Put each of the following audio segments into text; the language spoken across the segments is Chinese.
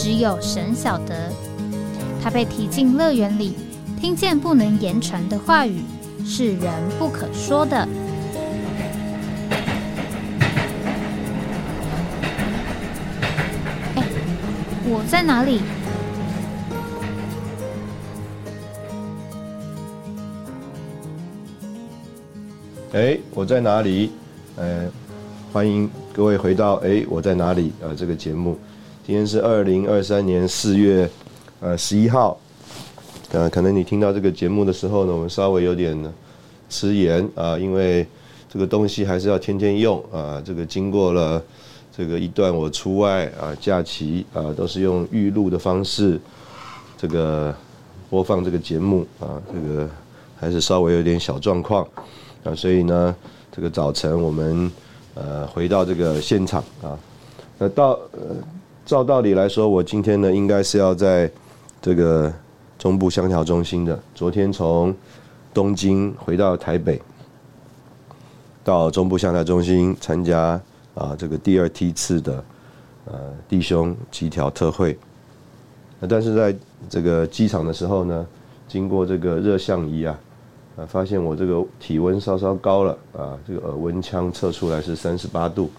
只有神晓得，他被提进乐园里，听见不能言传的话语，是人不可说的。哎，我在哪里？哎，我在哪里？呃，欢迎各位回到《哎，我在哪里》呃这个节目。今天是二零二三年四月，呃十一号，呃，可能你听到这个节目的时候呢，我们稍微有点迟延啊，因为这个东西还是要天天用啊。这个经过了这个一段我出外啊假期啊，都是用预录的方式这个播放这个节目啊，这个还是稍微有点小状况啊，所以呢，这个早晨我们呃回到这个现场啊，那到呃。照道理来说，我今天呢应该是要在这个中部香调中心的。昨天从东京回到台北，到中部香调中心参加啊这个第二梯次的呃弟兄集条特会。但是在这个机场的时候呢，经过这个热像仪啊，啊发现我这个体温稍稍高了啊，这个耳温枪测出来是三十八度。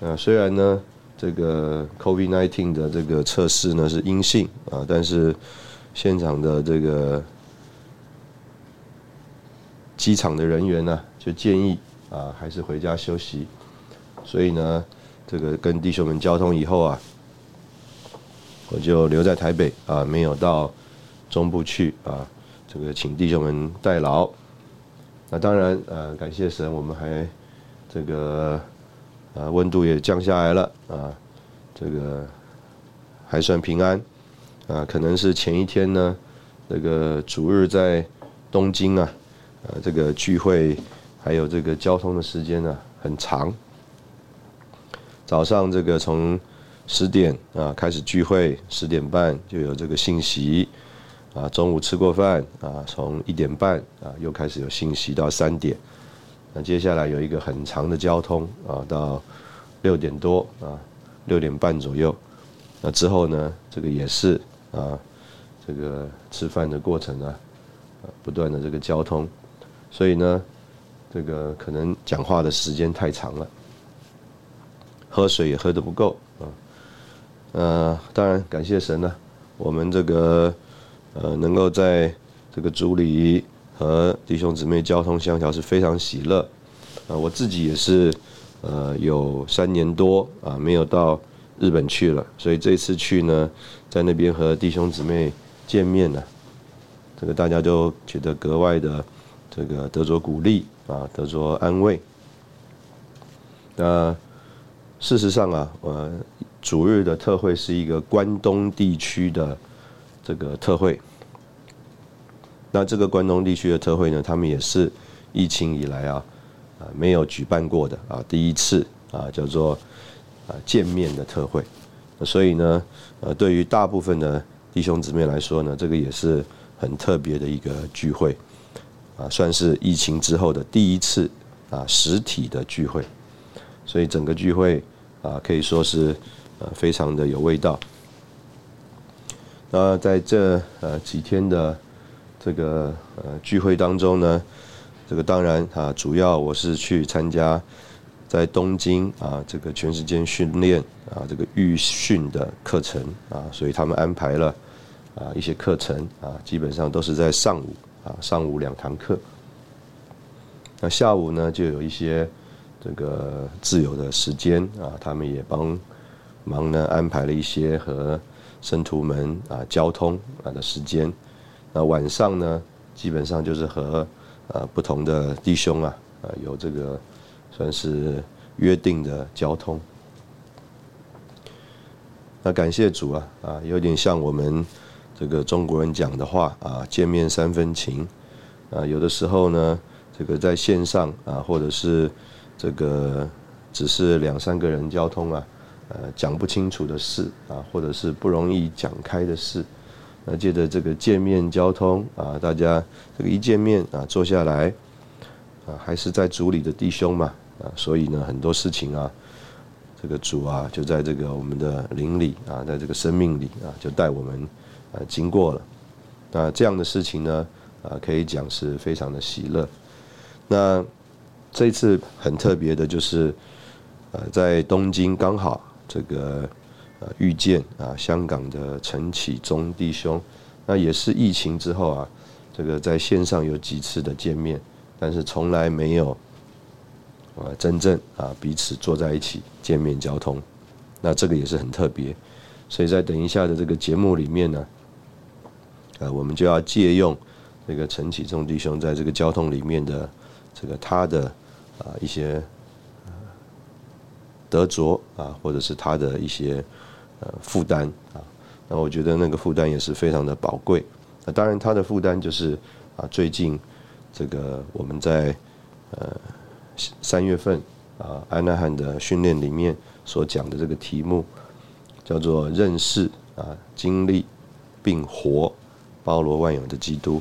呃，虽然呢。这个 COVID-19 的这个测试呢是阴性啊，但是现场的这个机场的人员呢就建议啊还是回家休息，所以呢这个跟弟兄们交通以后啊，我就留在台北啊，没有到中部去啊，这个请弟兄们代劳。那当然呃感谢神，我们还这个。啊，温度也降下来了啊，这个还算平安啊。可能是前一天呢，这个主日在东京啊，呃，这个聚会还有这个交通的时间呢很长。早上这个从十点啊开始聚会，十点半就有这个信息啊。中午吃过饭啊，从一点半啊又开始有信息到三点。那接下来有一个很长的交通啊，到六点多啊，六点半左右。那之后呢，这个也是啊，这个吃饭的过程啊，不断的这个交通，所以呢，这个可能讲话的时间太长了，喝水也喝的不够啊。呃，当然感谢神呢，我们这个呃能够在这个主里。和弟兄姊妹交通相调是非常喜乐，啊，我自己也是，呃，有三年多啊没有到日本去了，所以这次去呢，在那边和弟兄姊妹见面呢，这个大家都觉得格外的这个得着鼓励啊，得着安慰。那事实上啊，呃，主日的特会是一个关东地区的这个特会。那这个关东地区的特会呢，他们也是疫情以来啊，啊没有举办过的啊第一次啊叫做啊见面的特会，所以呢，呃对于大部分的弟兄姊妹来说呢，这个也是很特别的一个聚会，啊算是疫情之后的第一次啊实体的聚会，所以整个聚会啊可以说是呃非常的有味道。那在这呃几天的。这个呃聚会当中呢，这个当然啊，主要我是去参加在东京啊这个全时间训练啊这个预训的课程啊，所以他们安排了啊一些课程啊，基本上都是在上午啊上午两堂课，那下午呢就有一些这个自由的时间啊，他们也帮忙呢安排了一些和生徒们啊交通啊的时间。那晚上呢，基本上就是和呃不同的弟兄啊，呃有这个算是约定的交通。那感谢主啊啊，有点像我们这个中国人讲的话啊，见面三分情啊。有的时候呢，这个在线上啊，或者是这个只是两三个人交通啊，呃，讲不清楚的事啊，或者是不容易讲开的事，那借着这个见面交通啊，大家这个一见面啊，坐下来啊，还是在主里的弟兄嘛啊，所以呢，很多事情啊。这个主啊，就在这个我们的灵里啊，在这个生命里啊，就带我们啊经过了。那这样的事情呢，啊，可以讲是非常的喜乐。那这次很特别的就是，呃，在东京刚好这个遇见啊香港的陈启宗弟兄，那也是疫情之后啊，这个在线上有几次的见面，但是从来没有。啊，真正啊，彼此坐在一起见面交通，那这个也是很特别，所以在等一下的这个节目里面呢，呃，我们就要借用这个陈启宗弟兄在这个交通里面的这个他的啊一些得着啊，或者是他的一些负担啊，那我觉得那个负担也是非常的宝贵。那当然他的负担就是啊，最近这个我们在呃。三月份啊，安娜汉的训练里面所讲的这个题目叫做认识啊，经历并活包罗万有的基督，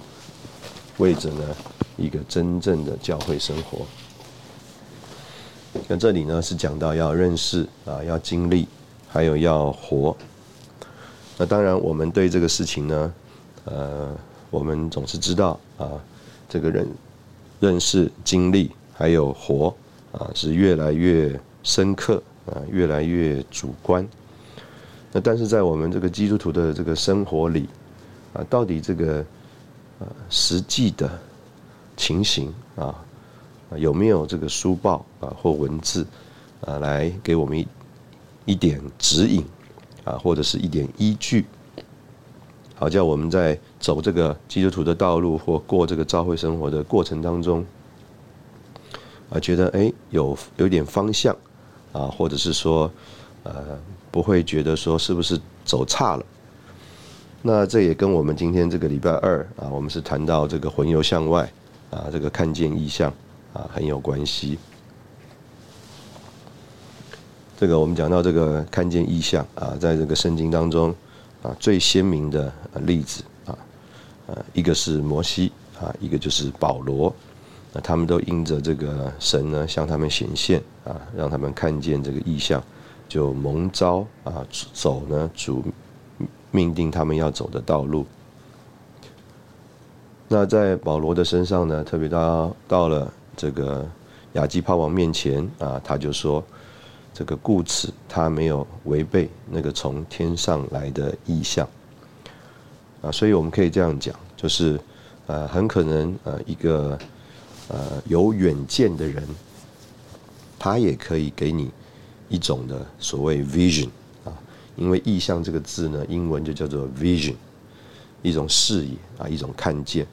为着呢一个真正的教会生活。那这里呢是讲到要认识啊，要经历，还有要活。那当然，我们对这个事情呢，呃，我们总是知道啊，这个人认识经历。还有活啊，是越来越深刻啊，越来越主观。那但是在我们这个基督徒的这个生活里啊，到底这个呃实际的情形啊，有没有这个书报啊或文字啊来给我们一点指引啊，或者是一点依据，好叫我们在走这个基督徒的道路或过这个教会生活的过程当中。啊，觉得哎有有点方向，啊，或者是说，呃，不会觉得说是不是走差了。那这也跟我们今天这个礼拜二啊，我们是谈到这个魂游向外啊，这个看见意象啊很有关系。这个我们讲到这个看见意象啊，在这个圣经当中啊，最鲜明的例子啊，呃，一个是摩西啊，一个就是保罗。那他们都因着这个神呢向他们显现啊，让他们看见这个意象，就蒙召啊走呢主命定他们要走的道路。那在保罗的身上呢，特别到到了这个亚基帕王面前啊，他就说这个故此他没有违背那个从天上来的意象啊，所以我们可以这样讲，就是呃很可能呃一个。呃，有远见的人，他也可以给你一种的所谓 vision 啊，因为意象这个字呢，英文就叫做 vision，一种视野啊，一种看见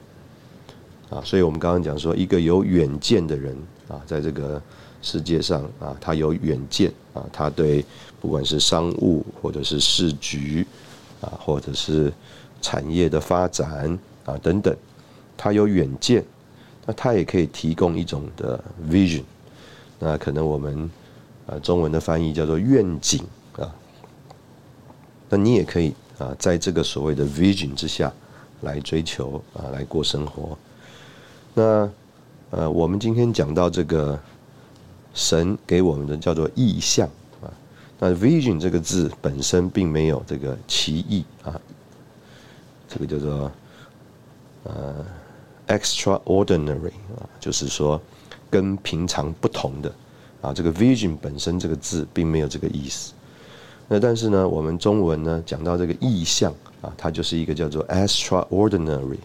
啊，所以我们刚刚讲说，一个有远见的人啊，在这个世界上啊，他有远见啊，他对不管是商务或者是市局啊，或者是产业的发展啊等等，他有远见。那它也可以提供一种的 vision，那可能我们啊中文的翻译叫做愿景啊。那你也可以啊在这个所谓的 vision 之下来追求啊来过生活。那呃我们今天讲到这个神给我们的叫做意象啊，那 vision 这个字本身并没有这个歧义啊，这个叫做呃。extraordinary 啊，就是说跟平常不同的啊，这个 vision 本身这个字并没有这个意思。那但是呢，我们中文呢讲到这个意象啊，它就是一个叫做 extraordinary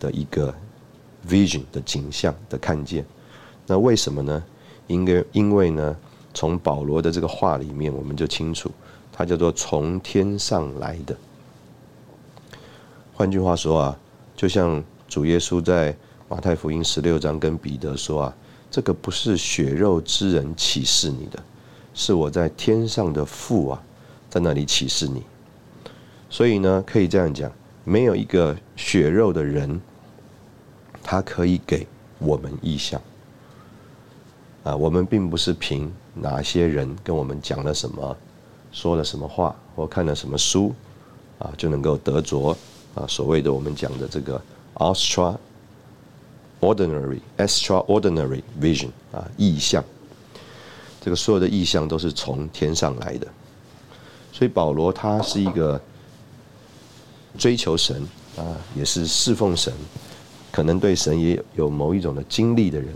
的一个 vision 的景象的看见。那为什么呢？应该因为呢，从保罗的这个话里面，我们就清楚，他叫做从天上来的。换句话说啊，就像。主耶稣在马太福音十六章跟彼得说啊，这个不是血肉之人启示你的，是我在天上的父啊在那里启示你。所以呢，可以这样讲，没有一个血肉的人，他可以给我们意象。啊，我们并不是凭哪些人跟我们讲了什么，说了什么话，或看了什么书，啊，就能够得着啊所谓的我们讲的这个 extraordinary extraordinary vision 啊意象。这个所有的意象都是从天上来的，所以保罗他是一个追求神啊，也是侍奉神，可能对神也有某一种的经历的人。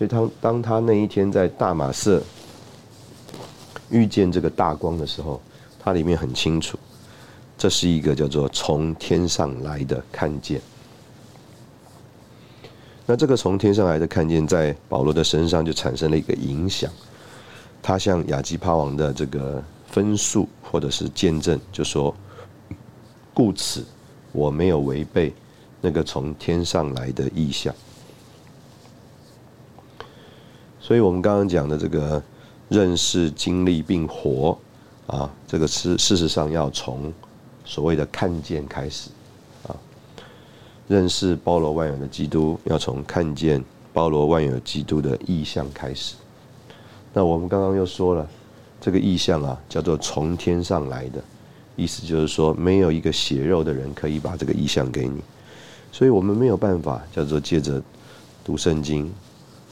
所以，他当他那一天在大马色遇见这个大光的时候，他里面很清楚，这是一个叫做从天上来的看见。那这个从天上来的看见，在保罗的身上就产生了一个影响。他向亚基帕王的这个分数或者是见证，就说：“故此，我没有违背那个从天上来的意象。”所以我们刚刚讲的这个认识、经历并活啊，这个是事实上要从所谓的看见开始啊。认识包罗万有的基督，要从看见包罗万有基督的意象开始。那我们刚刚又说了，这个意象啊，叫做从天上来的，意思就是说，没有一个血肉的人可以把这个意象给你，所以我们没有办法叫做借着读圣经、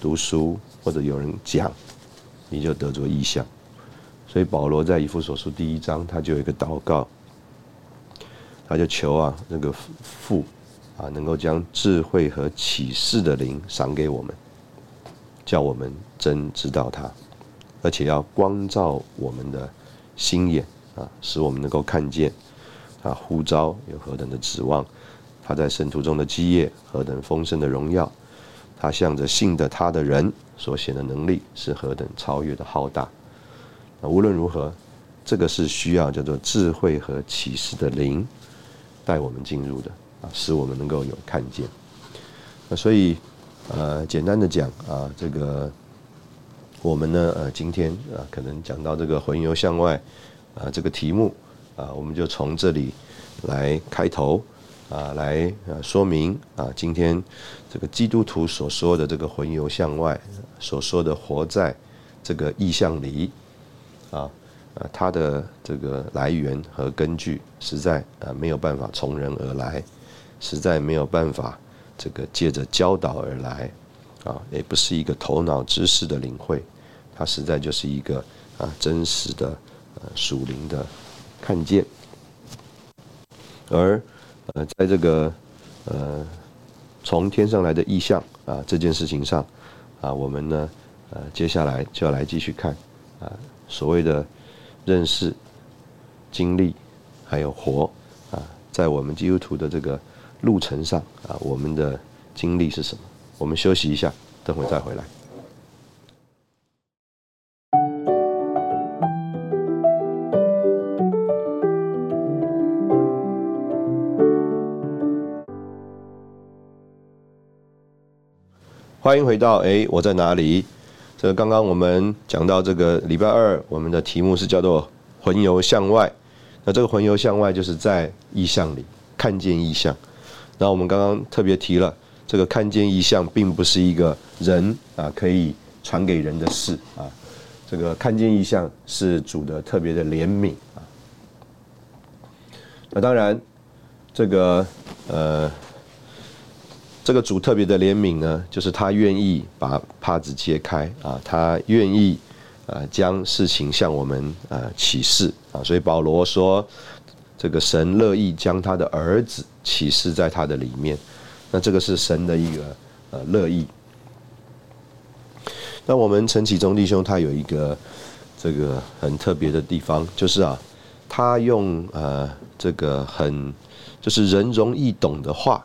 读书。或者有人讲，你就得着意象。所以保罗在以弗所书第一章，他就有一个祷告，他就求啊，那个父啊，能够将智慧和启示的灵赏给我们，叫我们真知道他，而且要光照我们的心眼啊，使我们能够看见。啊，呼召有何等的指望，他在圣徒中的基业何等丰盛的荣耀，他向着信的他的人。所显的能力是何等超越的浩大！那无论如何，这个是需要叫做智慧和启示的灵带我们进入的啊，使我们能够有看见。那所以，呃，简单的讲啊，这个我们呢，呃，今天啊，可能讲到这个魂游向外啊这个题目啊，我们就从这里来开头。啊，来啊说明啊，今天这个基督徒所说的这个魂游向外，所说的活在这个意象里，啊，啊，它的这个来源和根据，实在啊没有办法从人而来，实在没有办法这个借着教导而来，啊，也不是一个头脑知识的领会，它实在就是一个啊真实的呃属灵的看见，而。呃，在这个呃从天上来的意象啊这件事情上啊，我们呢呃接下来就要来继续看啊所谓的认识、经历还有活啊，在我们基督徒的这个路程上啊，我们的经历是什么？我们休息一下，等会再回来。欢迎回到哎，我在哪里？这个刚刚我们讲到这个礼拜二，我们的题目是叫做“魂游向外”。那这个“魂游向外”就是在意象里看见意象。那我们刚刚特别提了，这个看见意象并不是一个人啊可以传给人的事啊。这个看见意象是主的特别的怜悯啊。那当然，这个呃。这个主特别的怜悯呢，就是他愿意把帕子揭开啊，他愿意啊将事情向我们啊启示啊，所以保罗说，这个神乐意将他的儿子启示在他的里面，那这个是神的一个呃乐意。那我们陈启忠弟兄他有一个这个很特别的地方，就是啊，他用呃这个很就是人容易懂的话。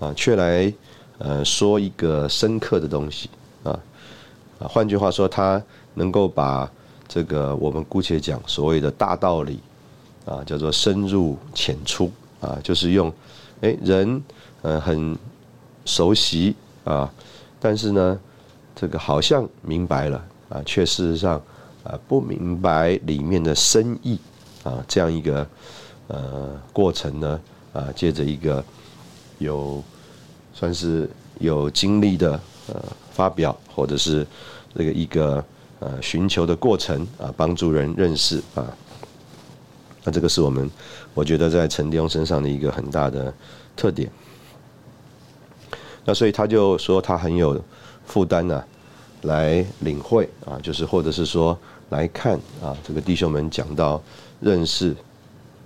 啊，却来呃说一个深刻的东西啊啊，换句话说，他能够把这个我们姑且讲所谓的大道理啊，叫做深入浅出啊，就是用哎人呃很熟悉啊，但是呢，这个好像明白了啊，却事实上啊不明白里面的深意啊这样一个呃过程呢啊，接着一个有算是有经历的呃发表，或者是这个一个呃寻求的过程啊，帮助人认识啊。那这个是我们我觉得在陈弟兄身上的一个很大的特点。那所以他就说他很有负担呢，来领会啊，就是或者是说来看啊，这个弟兄们讲到认识、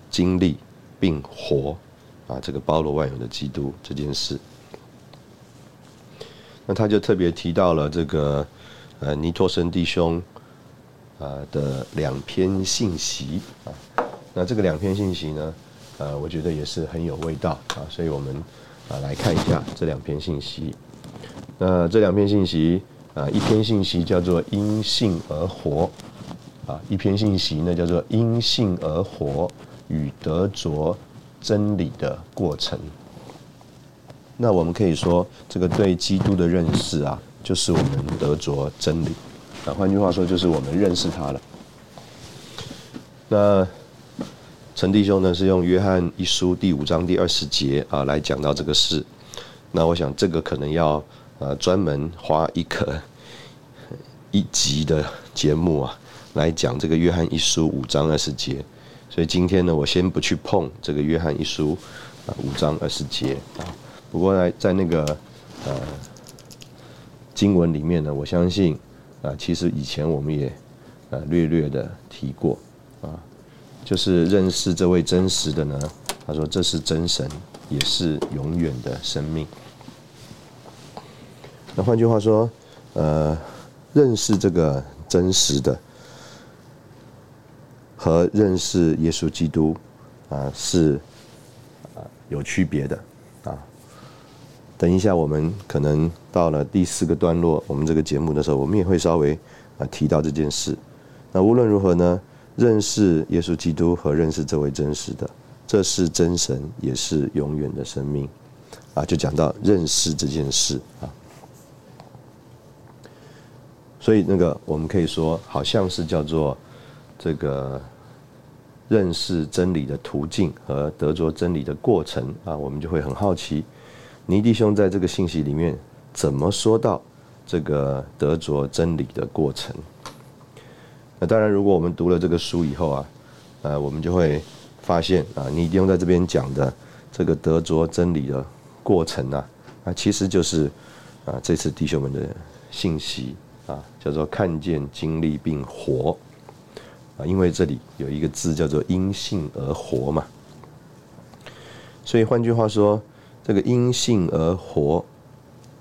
经历并活啊，这个包罗万有的基督这件事。那他就特别提到了这个呃尼托森弟兄啊的两篇信息啊，那这个两篇信息呢，呃，我觉得也是很有味道啊，所以我们。啊，来看一下这两篇信息。那这两篇信息啊，一篇信息叫做“因信而活”，啊，一篇信息呢叫做“因信而活与得着真理的过程”。那我们可以说，这个对基督的认识啊，就是我们得着真理。啊，换句话说，就是我们认识他了。那。陈弟兄呢是用约翰一书第五章第二十节啊来讲到这个事，那我想这个可能要呃专门花一个一集的节目啊来讲这个约翰一书五章二十节，所以今天呢我先不去碰这个约翰一书啊五章二十节啊，不过呢在那个呃经文里面呢，我相信啊其实以前我们也呃略略的提过啊。就是认识这位真实的呢，他说这是真神，也是永远的生命。那换句话说，呃，认识这个真实的和认识耶稣基督啊是啊有区别的。等一下，我们可能到了第四个段落，我们这个节目的时候，我们也会稍微啊提到这件事。那无论如何呢？认识耶稣基督和认识这位真实的，这是真神，也是永远的生命，啊，就讲到认识这件事啊。所以那个我们可以说，好像是叫做这个认识真理的途径和得着真理的过程啊，我们就会很好奇，尼弟兄在这个信息里面怎么说到这个得着真理的过程。那当然，如果我们读了这个书以后啊，呃，我们就会发现啊，你弟兄在这边讲的这个得着真理的过程啊，啊，其实就是啊，这次弟兄们的信息啊，叫做看见、经历并活啊，因为这里有一个字叫做因信而活嘛，所以换句话说，这个因信而活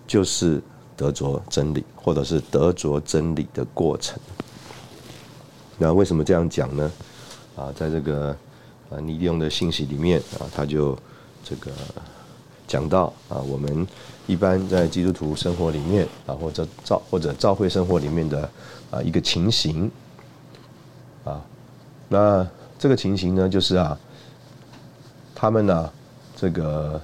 就是得着真理，或者是得着真理的过程。那为什么这样讲呢？啊，在这个啊尼利用的信息里面啊，他就这个讲到啊，我们一般在基督徒生活里面啊，或者教或者教会生活里面的啊一个情形啊，那这个情形呢，就是啊，他们呢，这个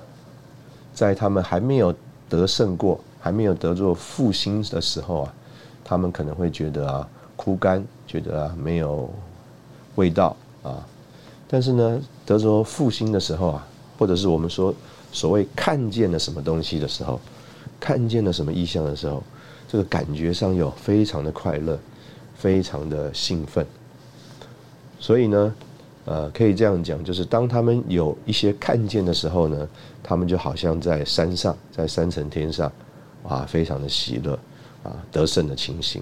在他们还没有得胜过、还没有得做复兴的时候啊，他们可能会觉得啊。枯干，觉得啊没有味道啊，但是呢，得着复兴的时候啊，或者是我们说所谓看见了什么东西的时候，看见了什么意象的时候，这个感觉上有非常的快乐，非常的兴奋。所以呢，呃，可以这样讲，就是当他们有一些看见的时候呢，他们就好像在山上，在三层天上，啊，非常的喜乐啊，得胜的情形。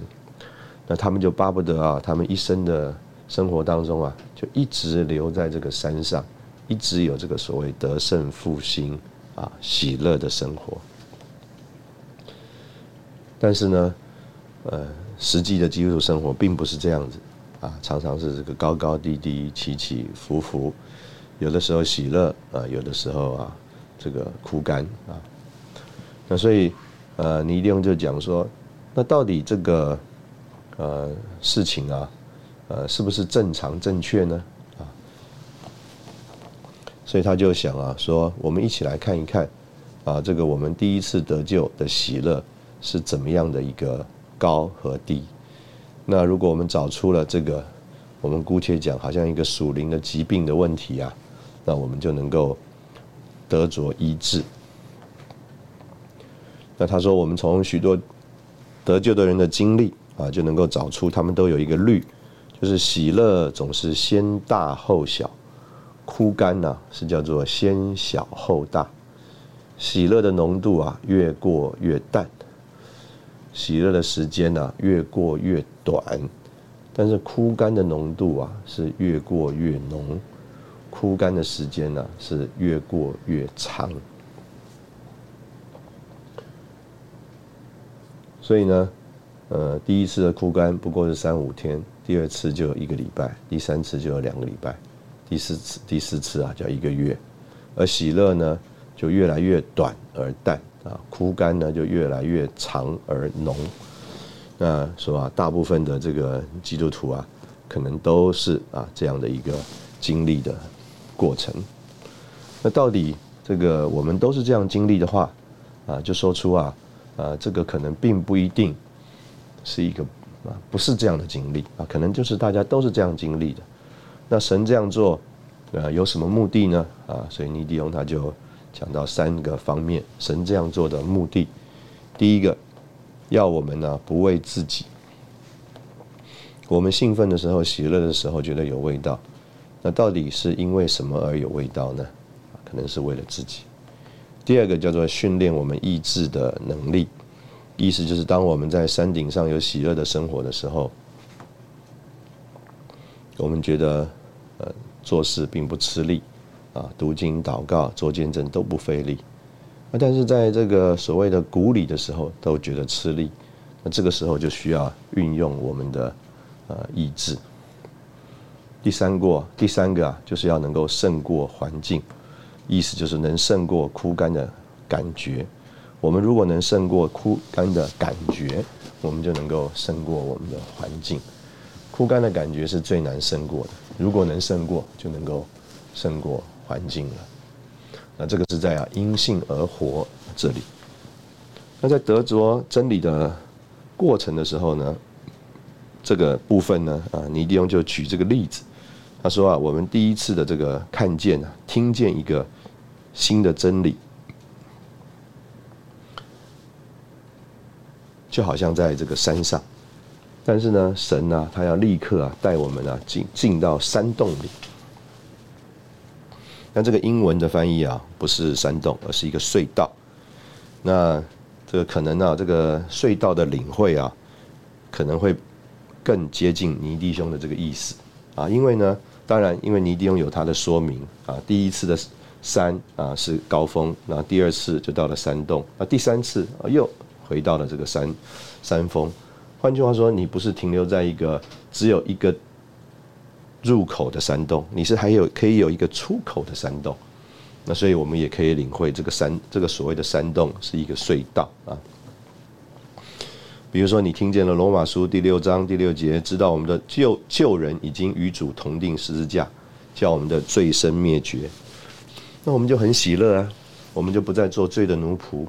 那他们就巴不得啊，他们一生的生活当中啊，就一直留在这个山上，一直有这个所谓得胜复兴啊喜乐的生活。但是呢，呃，实际的基督徒生活并不是这样子啊，常常是这个高高低低、起起伏伏，有的时候喜乐啊，有的时候啊这个枯干啊。那所以呃，你一定就讲说，那到底这个。呃，事情啊，呃，是不是正常正确呢？啊，所以他就想啊，说我们一起来看一看，啊，这个我们第一次得救的喜乐是怎么样的一个高和低？那如果我们找出了这个，我们姑且讲好像一个属灵的疾病的问题啊，那我们就能够得着医治。那他说，我们从许多得救的人的经历啊，就能够找出他们都有一个律，就是喜乐总是先大后小，枯干呢是叫做先小后大。喜乐的浓度啊，越过越淡。喜乐的时间呢，越过越短，但是枯干的浓度啊是越过越浓，枯干的时间呢是越过越长。所以呢，呃，第一次的枯干不过是三五天，第二次就一个礼拜，第三次就有两个礼拜，第四次第四次啊叫一个月，而喜乐呢就越来越短而淡。啊，枯干呢就越来越长而浓。那说啊，大部分的这个基督徒啊，可能都是啊这样的一个经历的过程。那到底这个我们都是这样经历的话，啊，就说出啊，啊，这个可能并不一定是一个啊，不是这样的经历啊，可能就是大家都是这样经历的。那神这样做，呃，有什么目的呢？啊，所以尼迪翁他就。讲到三个方面，神这样做的目的，第一个，要我们呢不为自己。我们兴奋的时候、喜乐的时候觉得有味道，那到底是因为什么而有味道呢？可能是为了自己。第二个叫做训练我们意志的能力，意思就是当我们在山顶上有喜乐的生活的时候，我们觉得呃做事并不吃力。啊，读经、祷告、做见证都不费力，啊，但是在这个所谓的谷里的时候，都觉得吃力。那这个时候就需要运用我们的呃意志。第三过，第三个啊，就是要能够胜过环境，意思就是能胜过枯干的感觉。我们如果能胜过枯干的感觉，我们就能够胜过我们的环境。枯干的感觉是最难胜过的，如果能胜过，就能够胜过。环境了，那这个是在啊因信而活这里。那在得着真理的过程的时候呢，这个部分呢啊，尼迪翁就举这个例子，他说啊，我们第一次的这个看见啊，听见一个新的真理，就好像在这个山上，但是呢，神呢，他要立刻啊带我们啊进进到山洞里。但这个英文的翻译啊，不是山洞，而是一个隧道。那这个可能啊，这个隧道的领会啊，可能会更接近尼弟兄的这个意思啊。因为呢，当然，因为尼弟兄有他的说明啊。第一次的山啊是高峰，那第二次就到了山洞，那第三次啊又回到了这个山山峰。换句话说，你不是停留在一个只有一个。入口的山洞，你是还有可以有一个出口的山洞，那所以我们也可以领会这个山这个所谓的山洞是一个隧道啊。比如说，你听见了罗马书第六章第六节，知道我们的旧旧人已经与主同定十字架，叫我们的罪身灭绝，那我们就很喜乐啊，我们就不再做罪的奴仆，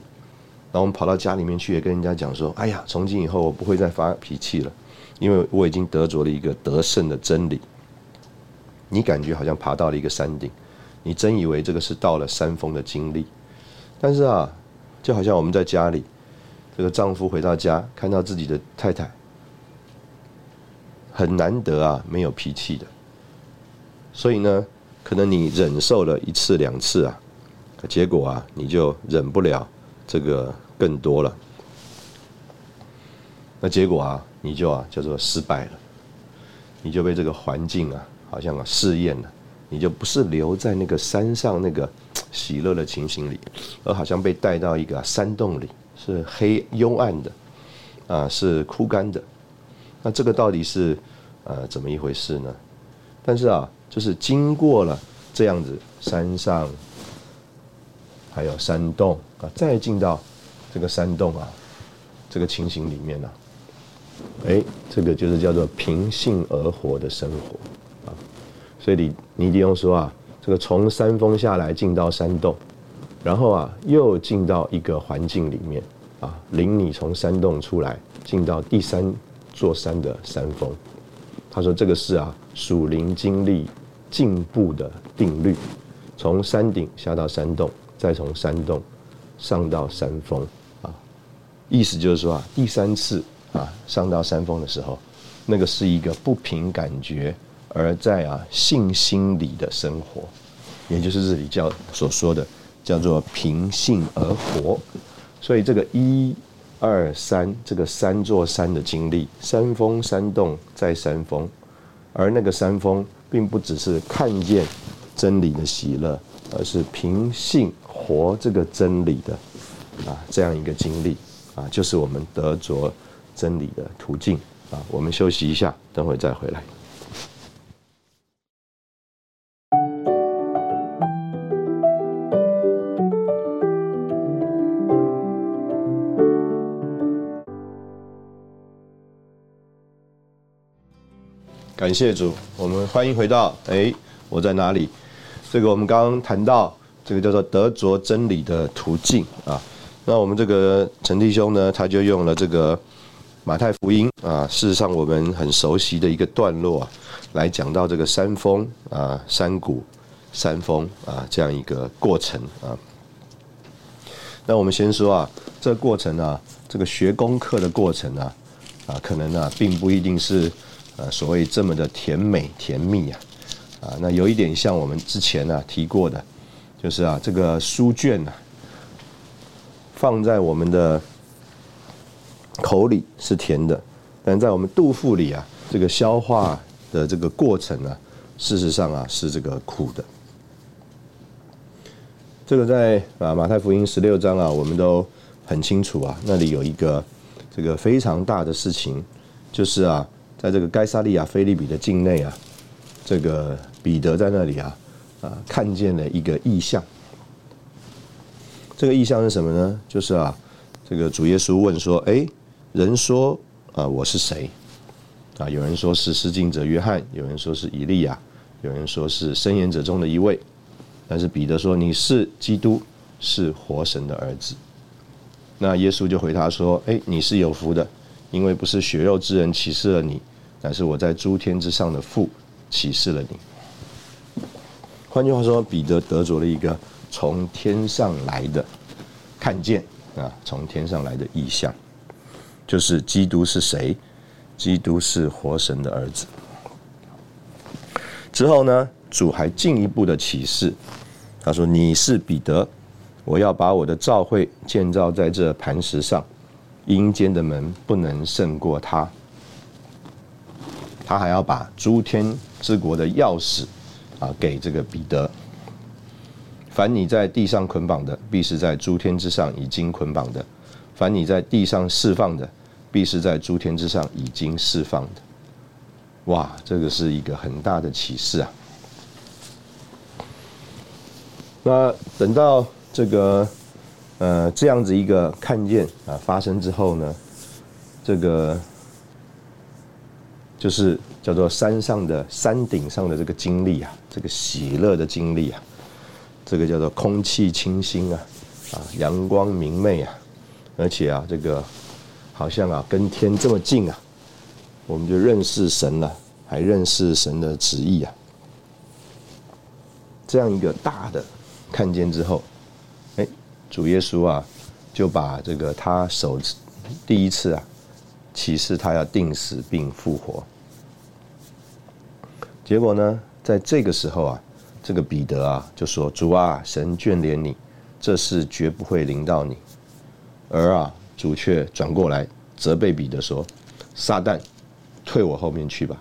然后我们跑到家里面去，也跟人家讲说：“哎呀，从今以后我不会再发脾气了，因为我已经得着了一个得胜的真理。”你感觉好像爬到了一个山顶，你真以为这个是到了山峰的经历，但是啊，就好像我们在家里，这个丈夫回到家看到自己的太太，很难得啊，没有脾气的，所以呢，可能你忍受了一次两次啊，结果啊，你就忍不了这个更多了，那结果啊，你就啊叫做失败了，你就被这个环境啊。好像啊试验了，你就不是留在那个山上那个 喜乐的情形里，而好像被带到一个山洞里，是黑幽暗的，啊，是枯干的。那这个到底是呃怎么一回事呢？但是啊，就是经过了这样子山上，还有山洞啊，再进到这个山洞啊，这个情形里面呢，哎，这个就是叫做平性而活的生活。所以尼尼迪翁说啊，这个从山峰下来进到山洞，然后啊又进到一个环境里面啊，领你从山洞出来，进到第三座山的山峰。他说这个是啊属灵经历进步的定律，从山顶下到山洞，再从山洞上到山峰啊，意思就是说啊第三次啊上到山峰的时候，那个是一个不凭感觉，而在啊信心里的生活，也就是这里叫所说的叫做凭信而活。所以这个一、二、三，这个三座山的经历，山峰、山洞在山峰，而那个山峰并不只是看见真理的喜乐，而是凭信活这个真理的啊这样一个经历啊，就是我们得着真理的途径啊。我们休息一下，等会再回来。感谢主，我们欢迎回到哎，我在哪里？这个我们刚刚谈到这个叫做得着真理的途径啊。那我们这个陈弟兄呢，他就用了这个马太福音啊，事实上我们很熟悉的一个段落啊，来讲到这个山峰啊、山谷、山峰啊这样一个过程啊。那我们先说啊，这个过程啊，这个学功课的过程啊，啊，可能啊，并不一定是。呃，所谓这么的甜美甜蜜啊，啊，那有一点像我们之前呢提过的，就是啊，这个书卷呢放在我们的口里是甜的，但在我们肚腹里啊，这个消化的这个过程呢，事实上啊是这个苦的。这个在啊马太福音十六章啊，我们都很清楚啊，那里有一个这个非常大的事情，就是啊。在这个该萨利亚菲利比的境内啊，这个彼得在那里啊，啊，看见了一个异象。这个异象是什么呢？就是啊，这个主耶稣问说：“哎，人说啊，我是谁？”啊，有人说是施浸者约翰，有人说是以利亚，有人说是申言者中的一位。但是彼得说：“你是基督，是活神的儿子。”那耶稣就回答说：“哎，你是有福的。”因为不是血肉之人启示了你，乃是我在诸天之上的父启示了你。换句话说，彼得得着了一个从天上来的看见啊，从天上来的意象，就是基督是谁？基督是活神的儿子。之后呢，主还进一步的启示，他说：“你是彼得，我要把我的教会建造在这磐石上。”阴间的门不能胜过他，他还要把诸天之国的钥匙啊给这个彼得。凡你在地上捆绑的，必是在诸天之上已经捆绑的；凡你在地上释放的，必是在诸天之上已经释放的。哇，这个是一个很大的启示啊！那等到这个。呃，这样子一个看见啊发生之后呢，这个就是叫做山上的山顶上的这个经历啊，这个喜乐的经历啊，这个叫做空气清新啊，啊阳光明媚啊，而且啊这个好像啊跟天这么近啊，我们就认识神了，还认识神的旨意啊，这样一个大的看见之后。主耶稣啊，就把这个他首次第一次啊启示他要定死并复活。结果呢，在这个时候啊，这个彼得啊就说：“主啊，神眷恋你，这事绝不会临到你。”而啊，主却转过来责备彼得说：“撒旦，退我后面去吧！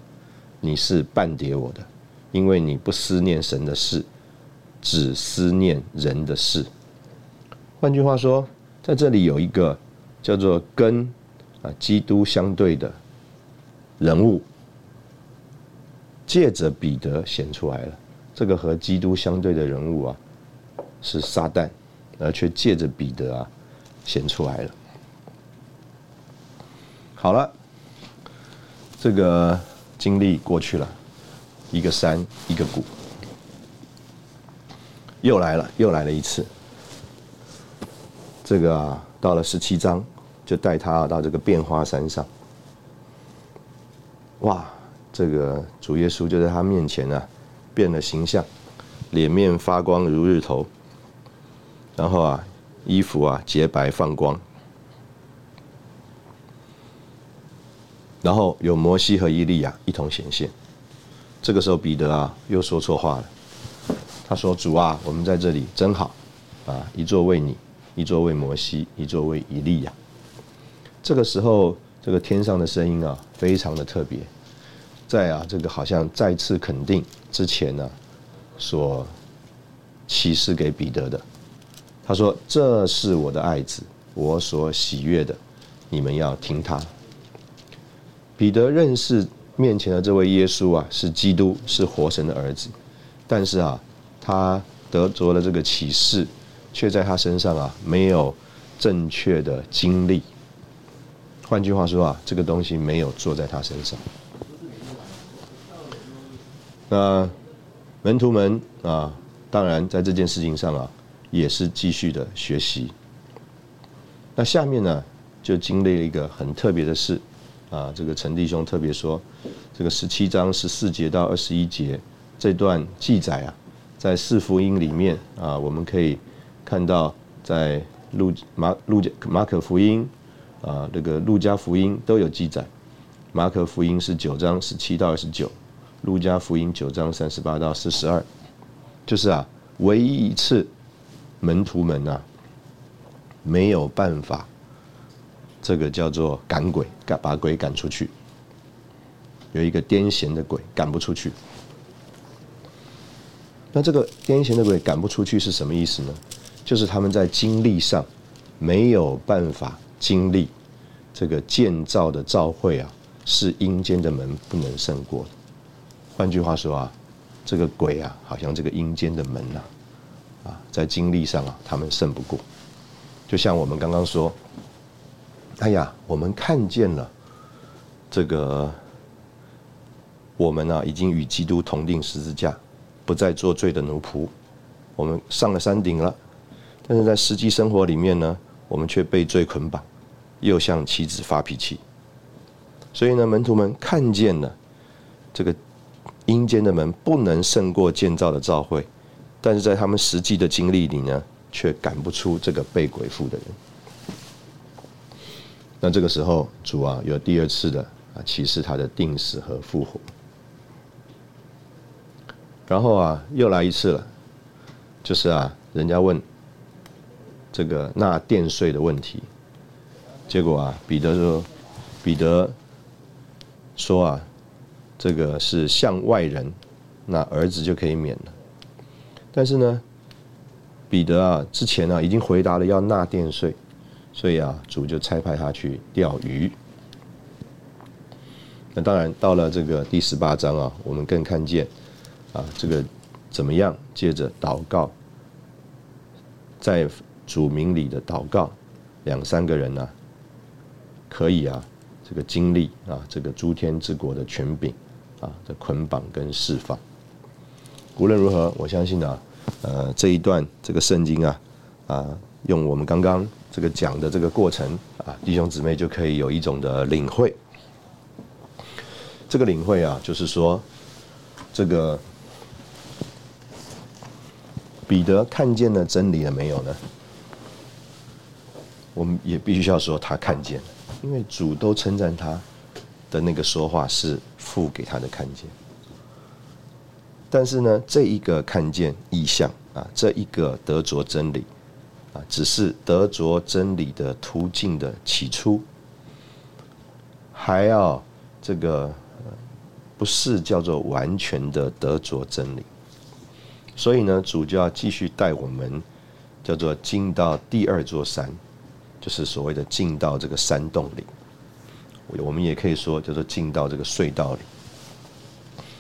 你是半跌我的，因为你不思念神的事，只思念人的事。”换句话说，在这里有一个叫做跟啊基督相对的人物，借着彼得显出来了。这个和基督相对的人物啊，是撒旦，而却借着彼得啊显出来了。好了，这个经历过去了，一个山一个谷，又来了，又来了一次。这个啊，到了十七章，就带他到这个变化山上。哇，这个主耶稣就在他面前啊，变了形象，脸面发光如日头，然后啊，衣服啊洁白放光，然后有摩西和伊利亚一同显现。这个时候彼得啊又说错话了，他说：“主啊，我们在这里真好，啊，一座为你，一座为摩西，一座为以利亚。”这个时候。这个天上的声音啊，非常的特别，在啊，这个好像再次肯定之前呢，所启示给彼得的。他说：“这是我的爱子，我所喜悦的，你们要听他。”彼得认识面前的这位耶稣啊，是基督，是活神的儿子，但是啊，他得着了这个启示，却在他身上啊，没有正确的经历。换句话说啊，这个东西没有坐在他身上。那门徒们啊，当然在这件事情上啊，也是继续的学习。那下面呢，就经历了一个很特别的事啊。这个陈弟兄特别说，这个十七章十四节到二十一节这段记载啊，在四福音里面啊，我们可以看到在路马路加马可福音。啊，这个路加福音都有记载，马可福音是九章十七到二十九，路加福音九章三十八到四十二，就是啊，唯一一次门徒们呐没有办法，这个叫做赶鬼，赶把鬼赶出去，有一个癫痫的鬼赶不出去。那这个癫痫的鬼赶不出去是什么意思呢？就是他们在经历上没有办法。经历这个建造的召会啊，是阴间的门不能胜过的。换句话说啊，这个鬼啊，好像这个阴间的门呐，啊，在经历上啊，他们胜不过。就像我们刚刚说，哎呀，我们看见了这个，我们呢已经与基督同定十字架，不再做罪的奴仆，我们上了山顶了。但是在实际生活里面呢？我们却被罪捆绑，又向妻子发脾气。所以呢，门徒们看见了这个阴间的门不能胜过建造的召会，但是在他们实际的经历里呢，却赶不出这个被鬼附的人。那这个时候，主啊，有第二次的啊启示他的定死和复活。然后啊，又来一次了，就是啊，人家问。这个纳电税的问题，结果啊，彼得说，彼得说啊，这个是向外人，那儿子就可以免了。但是呢，彼得啊，之前啊已经回答了要纳电税，所以啊，主就差派他去钓鱼。那当然，到了这个第十八章啊，我们更看见啊，这个怎么样借着祷告，在。主名里的祷告，两三个人呢，可以啊，这个经历啊，这个诸天之国的权柄啊的捆绑跟释放。无论如何，我相信啊，呃，这一段这个圣经啊，啊，用我们刚刚这个讲的这个过程啊，弟兄姊妹就可以有一种的领会。这个领会啊，就是说，这个彼得看见了真理了没有呢？我们也必须要说他看见了，因为主都称赞他的那个说话是父给他的看见。但是呢，这一个看见意象啊，这一个得着真理啊，只是得着真理的途径的起初，还要这个不是叫做完全的得着真理。所以呢，主就要继续带我们叫做进到第二座山。就是所谓的进到这个山洞里，我们也可以说叫做进到这个隧道里。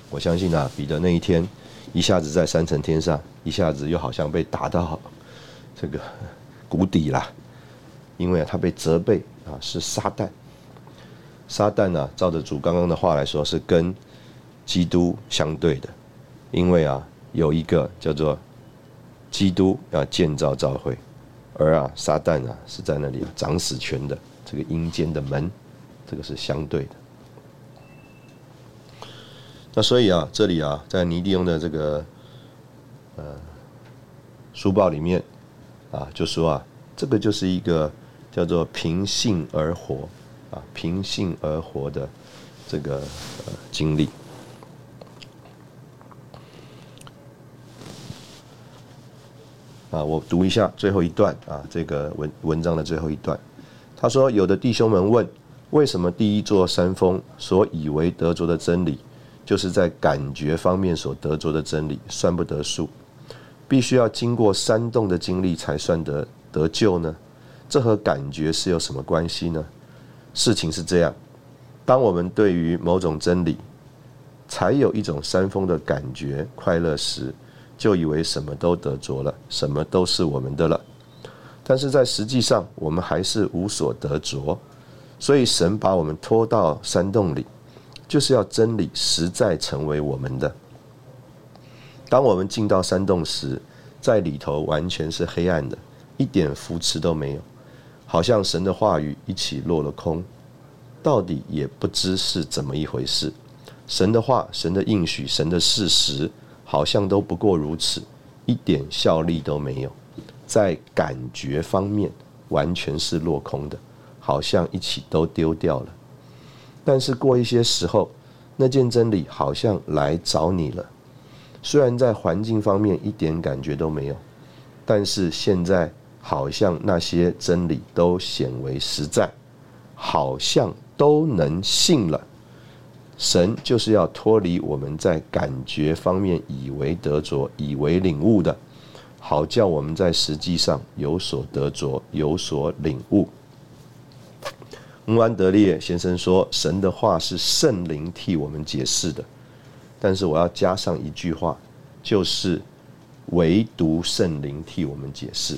我相信啊，彼得那一天一下子在三层天上，一下子又好像被打到这个谷底了，因为他被责备啊，是撒旦。撒旦呢，照着主刚刚的话来说，是跟基督相对的，因为啊，有一个叫做基督要建造教会。而啊，撒旦啊是在那里掌死权的这个阴间的门，这个是相对的。那所以啊，这里啊，在尼迪翁的这个呃书报里面啊，就说啊，这个就是一个叫做平性而活啊，平性而活的这个呃经历。啊，我读一下最后一段啊，这个文文章的最后一段。他说：“有的弟兄们问，为什么第一座山峰所以为得着的真理，就是在感觉方面所得着的真理，算不得数，必须要经过山洞的经历才算得得救呢？这和感觉是有什么关系呢？事情是这样：当我们对于某种真理，才有一种山峰的感觉快乐时。”就以为什么都得着了，什么都是我们的了，但是在实际上，我们还是无所得着。所以神把我们拖到山洞里，就是要真理实在成为我们的。当我们进到山洞时，在里头完全是黑暗的，一点扶持都没有，好像神的话语一起落了空，到底也不知是怎么一回事。神的话、神的应许、神的事实。好像都不过如此，一点效力都没有，在感觉方面完全是落空的，好像一起都丢掉了。但是过一些时候，那件真理好像来找你了，虽然在环境方面一点感觉都没有，但是现在好像那些真理都显为实在，好像都能信了。神就是要脱离我们在感觉方面以为得着、以为领悟的，好叫我们在实际上有所得着、有所领悟。穆安德烈先生说：“神的话是圣灵替我们解释的。”但是我要加上一句话，就是唯独圣灵替我们解释。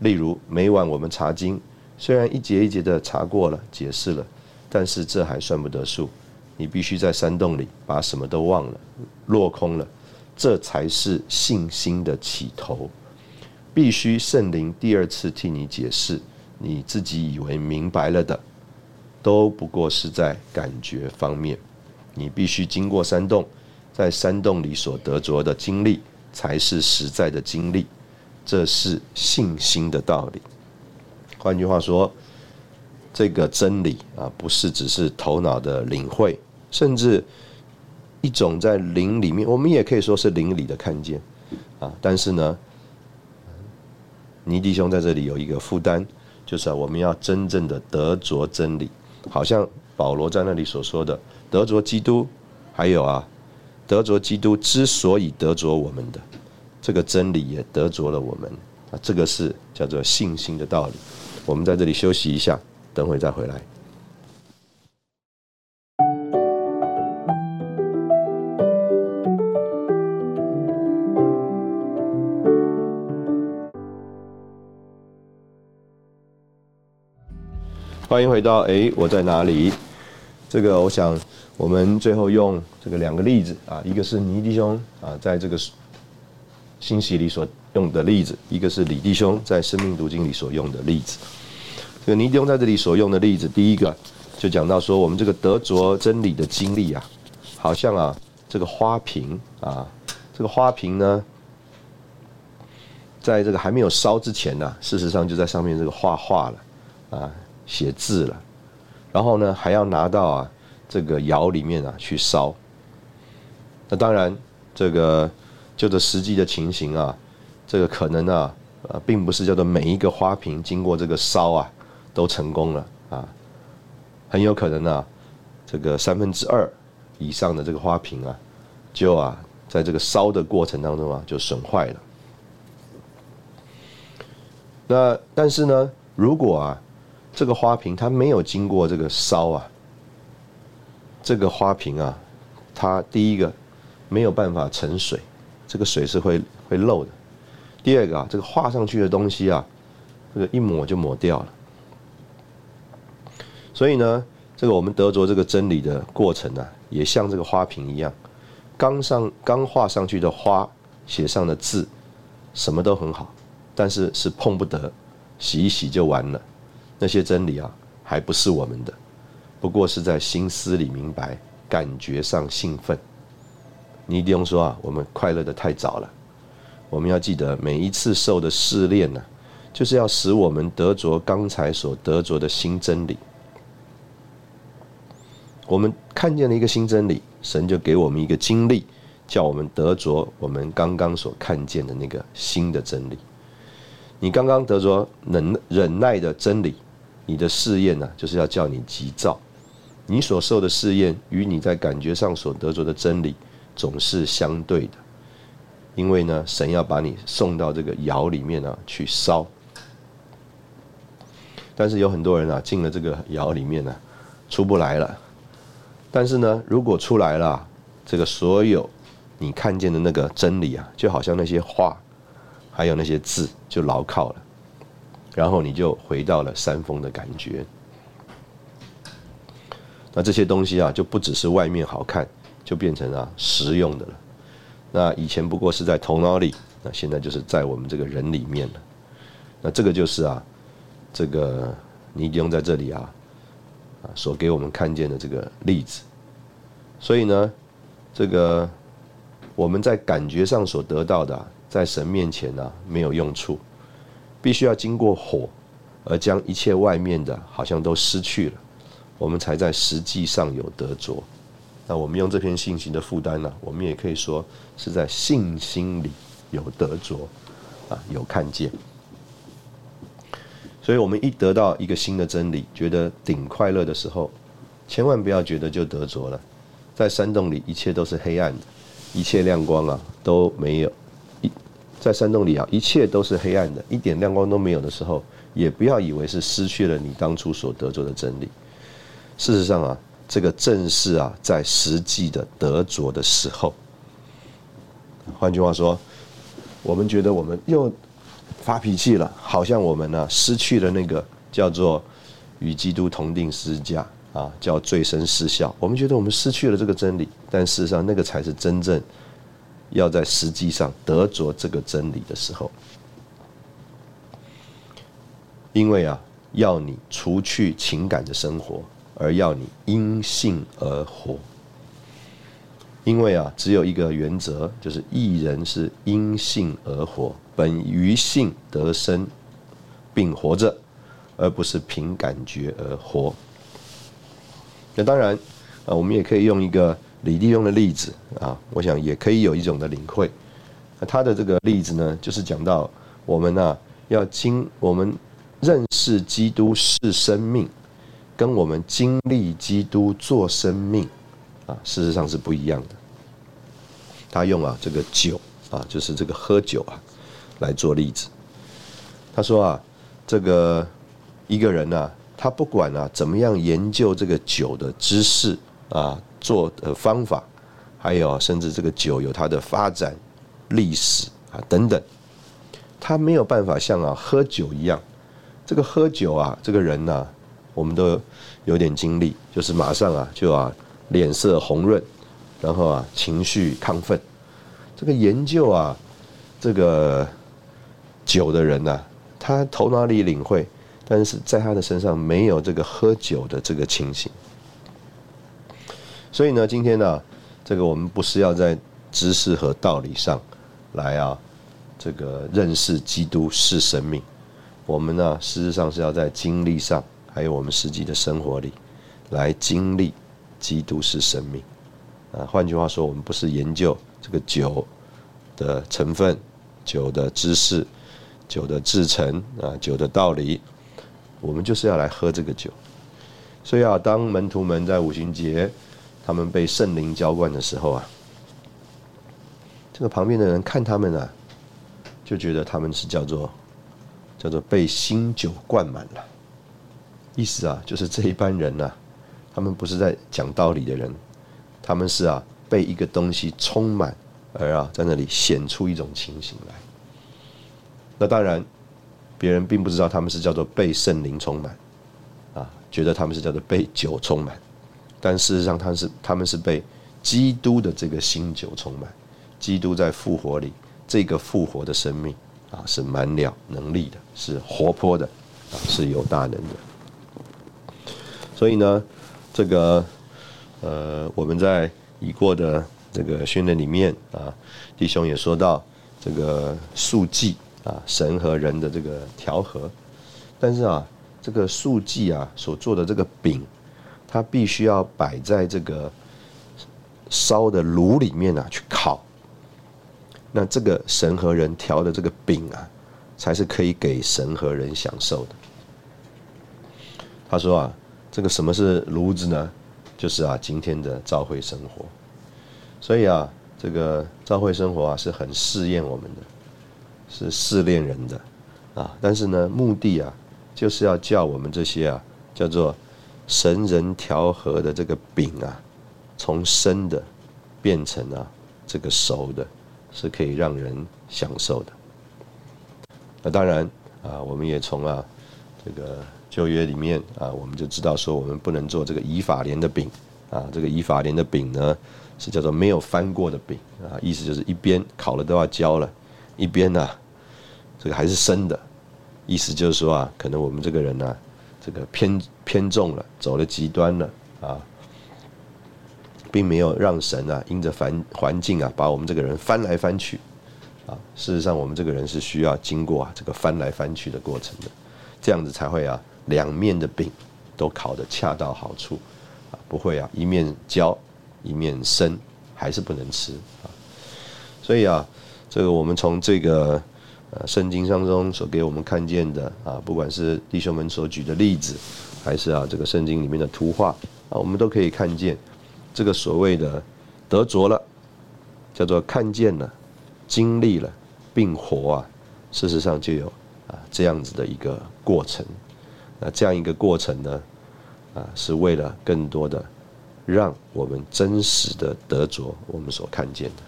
例如每晚我们查经，虽然一节一节的查过了、解释了，但是这还算不得数。你必须在山洞里把什么都忘了，落空了，这才是信心的起头。必须圣灵第二次替你解释，你自己以为明白了的，都不过是在感觉方面。你必须经过山洞，在山洞里所得着的经历，才是实在的经历。这是信心的道理。换句话说，这个真理啊，不是只是头脑的领会。甚至一种在灵里面，我们也可以说是灵里的看见啊。但是呢，尼弟兄在这里有一个负担，就是啊，我们要真正的得着真理，好像保罗在那里所说的得着基督，还有啊，得着基督之所以得着我们的这个真理，也得着了我们啊。这个是叫做信心的道理。我们在这里休息一下，等会再回来。欢迎回到哎，我在哪里？这个我想，我们最后用这个两个例子啊，一个是倪弟兄啊，在这个信息里所用的例子，一个是李弟兄在生命读经里所用的例子。这个倪弟兄在这里所用的例子，第一个就讲到说，我们这个得着真理的经历啊，好像啊，这个花瓶啊，这个花瓶呢，在这个还没有烧之前呢，事实上就在上面这个画画了啊。写字了，然后呢，还要拿到啊这个窑里面啊去烧。那当然，这个就这实际的情形啊，这个可能啊，呃，并不是叫做每一个花瓶经过这个烧啊都成功了啊，很有可能呢，这个三分之二以上的这个花瓶啊，就啊在这个烧的过程当中啊就损坏了。那但是呢，如果啊。这个花瓶它没有经过这个烧啊，这个花瓶啊，它第一个没有办法盛水，这个水是会会漏的。第二个啊，这个画上去的东西啊，这个一抹就抹掉了。所以呢，这个我们得着这个真理的过程呢，也像这个花瓶一样，刚上刚画上去的花写上的字，什么都很好，但是是碰不得，洗一洗就完了。那些真理啊，还不是我们的，不过是在心思里明白，感觉上兴奋，尼迪翁说啊，我们快乐的太早了。我们要记得，每一次受的试炼呢，就是要使我们得着刚才所得着的新真理。我们看见了一个新真理，神就给我们一个经历，叫我们得着我们刚刚所看见的那个新的真理。你刚刚得着忍忍耐的真理，你的试验呢，就是要叫你急躁。你所受的试验与你在感觉上所得着的真理总是相对的，因为呢，神要把你送到这个窑里面呢去烧。但是有很多人啊，进了这个窑里面呢，出不来了。但是呢，如果出来了，这个所有你看见的那个真理啊，就好像那些画，还有那些字，就牢靠了，然后你就回到了山峰的感觉。那这些东西啊，就不只是外面好看，就变成啊实用的了。那以前不过是在头脑里，那现在就是在我们这个人里面了。那这个就是啊，这个尼迪翁在这里啊。所给我们看见的这个例子，所以呢，这个我们在感觉上所得到的，在神面前呢没有用处，必须要经过火，而将一切外面的好像都失去了，我们才在实际上有得着。那我们用这篇信息的负担呢，我们也可以说是在信心里有得着，啊，有看见。所以，我们一得到一个新的真理，觉得顶快乐的时候，千万不要觉得就得着了。在山洞里，一切都是黑暗的，一切亮光啊都没有。在山洞里啊，一切都是黑暗的，一点亮光都没有的时候，也不要以为是失去了你当初所得着的真理。事实上啊，这个正是啊，在实际的得着的时候。换句话说，我们觉得我们又。发脾气了，好像我们呢失去了那个叫做与基督同定十字架啊，叫罪生失效。我们觉得我们失去了这个真理，但事实上那个才是真正要在实际上得着这个真理的时候。因为啊，要你除去情感的生活，而要你因性而活。因为啊，只有一个原则，就是一人是因性而活。本于性得生，并活着，而不是凭感觉而活。那当然，啊，我们也可以用一个李利用的例子啊，我想也可以有一种的领会。那他的这个例子呢，就是讲到我们呢要经我们认识基督是生命，跟我们经历基督做生命啊，事实上是不一样的。他用啊这个酒啊，就是这个喝酒啊。来做例子，他说啊，这个一个人呢，他不管啊怎么样研究这个酒的知识啊，做的方法，还有甚至这个酒有它的发展历史啊等等，他没有办法像啊喝酒一样，这个喝酒啊，这个人呢，我们都有点经历，就是马上啊就啊脸色红润，然后啊情绪亢奋，这个研究啊这个。酒的人呢，他头脑里领会，但是在他的身上没有这个喝酒的这个情形。所以呢，今天呢，这个我们不是要在知识和道理上来啊，这个认识基督是生命。我们呢，事实上是要在经历上，还有我们实际的生活里，来经历基督是生命。啊，换句话说，我们不是研究这个酒的成分、酒的知识。酒的制成啊，酒的道理，我们就是要来喝这个酒。所以啊，当门徒们在五旬节，他们被圣灵浇灌的时候啊，这个旁边的人看他们啊，就觉得他们是叫做叫做被新酒灌满了。意思啊，就是这一班人呐，他们不是在讲道理的人，他们是啊被一个东西充满，而啊在那里显出一种情形来。那当然，别人并不知道他们是叫做被圣灵充满，啊，觉得他们是叫做被酒充满，但事实上他是他们是被基督的这个新酒充满，基督在复活里这个复活的生命啊是满了能力的，是活泼的，啊是有大能的。所以呢，这个呃我们在已过的这个训练里面啊，弟兄也说到这个数计啊，神和人的这个调和。但是啊，这个数计啊所做的这个饼，它必须要摆在这个烧的炉里面啊去烤。那这个神和人调的这个饼啊，才是可以给神和人享受的。他说啊，这个什么是炉子呢？就是啊，今天的教会生活。所以啊，这个教会生活啊，是很试验我们的，是试炼人的啊。但是呢，目的啊，就是要叫我们这些啊，叫做神人调和的这个饼啊，从生的变成啊这个熟的。是可以让人享受的。那当然啊，我们也从啊这个旧约里面啊，我们就知道说，我们不能做这个以法莲的饼啊。这个以法莲的饼呢，是叫做没有翻过的饼啊，意思就是一边烤了都要焦了，一边呢这个还是生的。意思就是说啊，可能我们这个人呢，这个偏偏重了，走了极端了啊。并没有让神啊，因着环环境啊，把我们这个人翻来翻去，啊，事实上我们这个人是需要经过啊这个翻来翻去的过程的，这样子才会啊两面的饼都烤得恰到好处，啊，不会啊一面焦一面生，还是不能吃啊。所以啊，这个我们从这个呃圣经当中所给我们看见的啊，不管是弟兄们所举的例子，还是啊这个圣经里面的图画啊，我们都可以看见。这个所谓的得着了，叫做看见了、经历了，并活啊，事实上就有啊这样子的一个过程。那这样一个过程呢，啊，是为了更多的让我们真实的得着我们所看见的。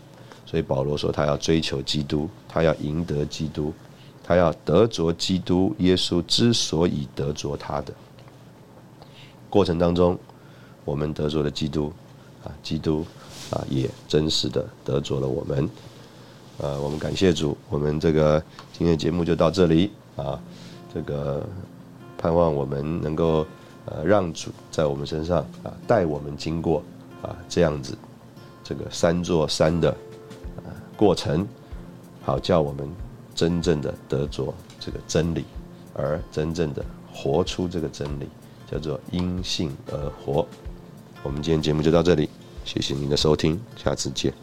所以保罗说，他要追求基督，他要赢得基督，他要得着基督耶稣之所以得着他的过程当中，我们得着了基督。啊，基督啊，也真实的得着了我们。呃，我们感谢主，我们这个今天的节目就到这里啊。这个盼望我们能够呃让主在我们身上啊带我们经过啊这样子这个三座山的过程，好叫我们真正的得着这个真理，而真正的活出这个真理，叫做因信而活。我们今天节目就到这里，谢谢您的收听，下次见。